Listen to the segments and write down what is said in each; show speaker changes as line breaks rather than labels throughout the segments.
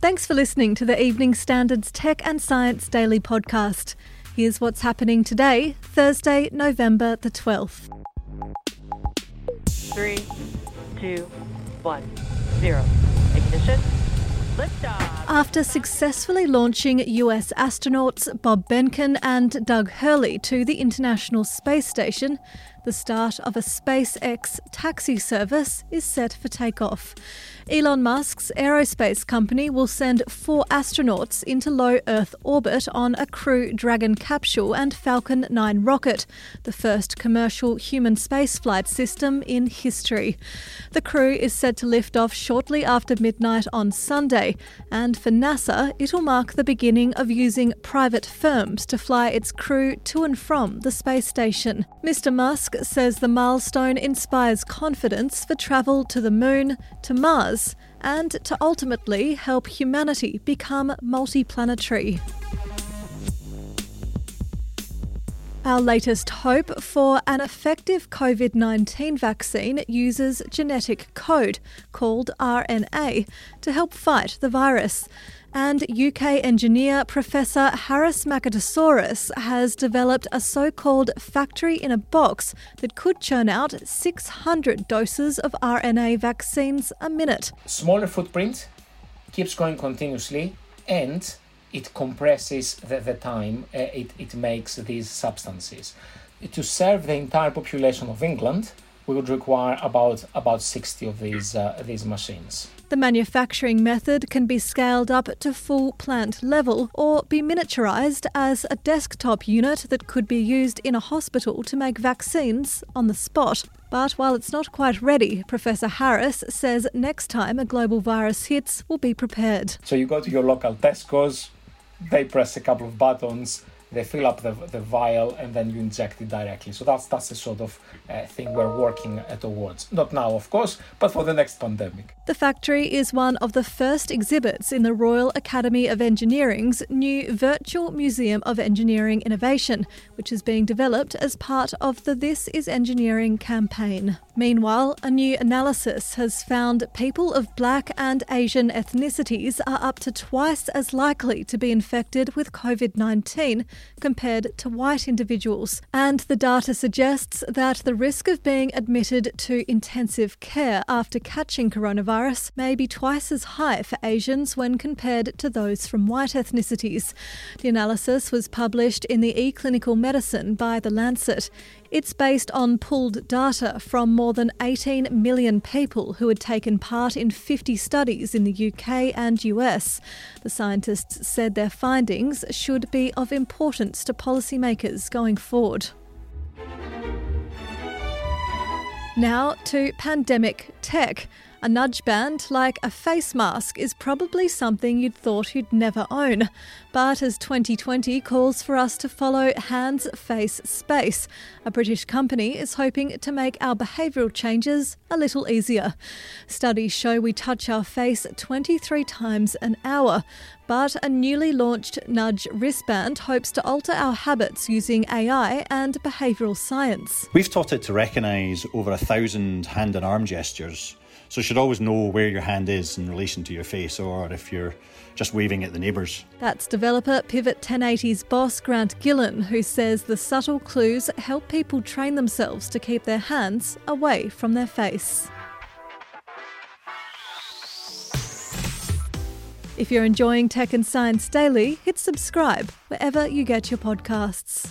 Thanks for listening to the Evening Standards Tech and Science Daily podcast. Here's what's happening today, Thursday, November the 12th.
Three, two, one, zero. Ignition. Liftoff.
After successfully launching US astronauts Bob Behnken and Doug Hurley to the International Space Station, the start of a SpaceX taxi service is set for takeoff. Elon Musk's aerospace company will send four astronauts into low Earth orbit on a Crew Dragon capsule and Falcon 9 rocket, the first commercial human spaceflight system in history. The crew is set to lift off shortly after midnight on Sunday, and for NASA, it'll mark the beginning of using private firms to fly its crew to and from the space station. Mr. Musk says the milestone inspires confidence for travel to the moon, to Mars, and to ultimately help humanity become multiplanetary. Our latest hope for an effective COVID 19 vaccine uses genetic code called RNA to help fight the virus. And UK engineer Professor Harris Makatsoris has developed a so called factory in a box that could churn out 600 doses of RNA vaccines a minute.
smaller footprint, keeps going continuously, and it compresses the, the time uh, it, it makes these substances. To serve the entire population of England, we would require about about 60 of these uh, these machines.
The manufacturing method can be scaled up to full plant level or be miniaturized as a desktop unit that could be used in a hospital to make vaccines on the spot. But while it's not quite ready, Professor Harris says next time a global virus hits, we'll be prepared.
So you go to your local Tesco's, they press a couple of buttons, they fill up the, the vial, and then you inject it directly. So that's that's the sort of uh, thing we're working towards. Not now, of course, but for the next pandemic.
The factory is one of the first exhibits in the Royal Academy of Engineering's new Virtual Museum of Engineering Innovation, which is being developed as part of the This Is Engineering campaign. Meanwhile, a new analysis has found people of black and Asian ethnicities are up to twice as likely to be infected with COVID 19 compared to white individuals. And the data suggests that the risk of being admitted to intensive care after catching coronavirus may be twice as high for Asians when compared to those from white ethnicities. The analysis was published in the eClinical Medicine by The Lancet. It's based on pooled data from more than 18 million people who had taken part in 50 studies in the UK and US. The scientists said their findings should be of importance to policymakers going forward. Now to pandemic tech. A nudge band, like a face mask, is probably something you'd thought you'd never own. But as 2020 calls for us to follow hands, face, space, a British company is hoping to make our behavioural changes a little easier. Studies show we touch our face 23 times an hour, but a newly launched nudge wristband hopes to alter our habits using AI and behavioural science.
We've taught it to recognise over a thousand hand and arm gestures So you should always know where your hand is in relation to your face or if you're just waving at the neighbours.
That's developer Pivot 1080's boss Grant Gillen, who says the subtle clues help people train themselves to keep their hands away from their face. If you're enjoying Tech and Science Daily, hit subscribe wherever you get your podcasts.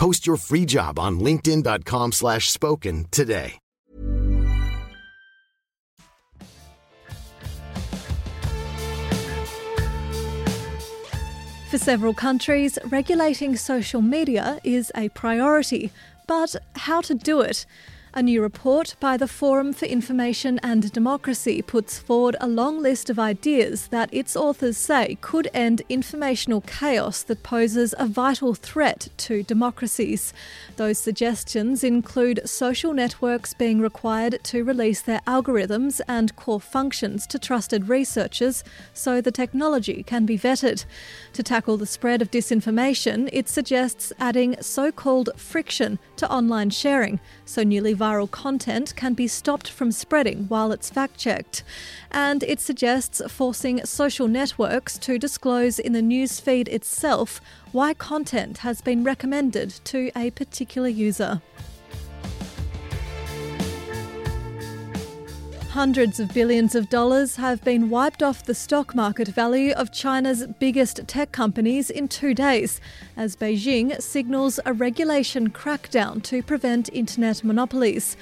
Post your free job on linkedin.com/spoken slash spoken today.
For several countries, regulating social media is a priority. But how to do it? A new report by the Forum for Information and Democracy puts forward a long list of ideas that its authors say could end informational chaos that poses a vital threat to democracies. Those suggestions include social networks being required to release their algorithms and core functions to trusted researchers so the technology can be vetted. To tackle the spread of disinformation, it suggests adding so called friction to online sharing so newly viral content can be stopped from spreading while it's fact checked. And it suggests forcing social networks to disclose in the news feed itself why content has been recommended to a particular user. Hundreds of billions of dollars have been wiped off the stock market value of China's biggest tech companies in two days, as Beijing signals a regulation crackdown to prevent internet monopolies.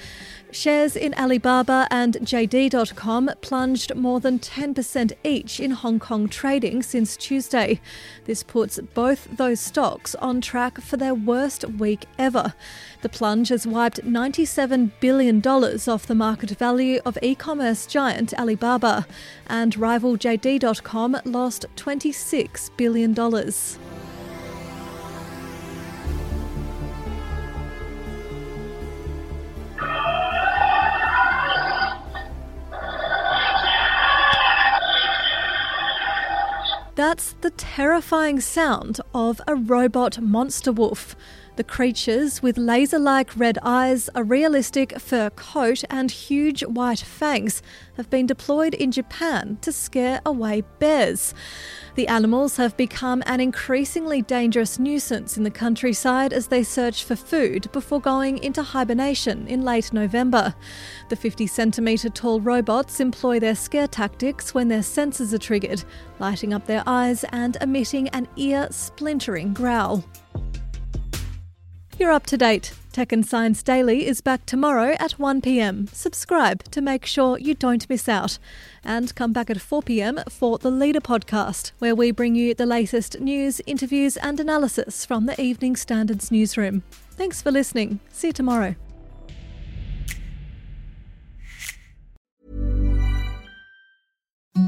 Shares in Alibaba and JD.com plunged more than 10% each in Hong Kong trading since Tuesday. This puts both those stocks on track for their worst week ever. The plunge has wiped $97 billion off the market value of e commerce giant Alibaba, and rival JD.com lost $26 billion. That's the terrifying sound of a robot monster wolf. The creatures, with laser like red eyes, a realistic fur coat, and huge white fangs, have been deployed in Japan to scare away bears. The animals have become an increasingly dangerous nuisance in the countryside as they search for food before going into hibernation in late November. The 50 centimetre tall robots employ their scare tactics when their senses are triggered, lighting up their eyes and emitting an ear splintering growl. You're up to date. Tech and Science Daily is back tomorrow at 1pm. Subscribe to make sure you don't miss out. And come back at 4pm for the Leader podcast, where we bring you the latest news, interviews, and analysis from the Evening Standards newsroom. Thanks for listening. See you tomorrow.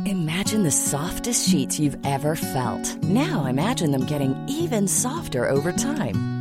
Imagine the softest sheets you've ever felt. Now imagine them getting even softer over time.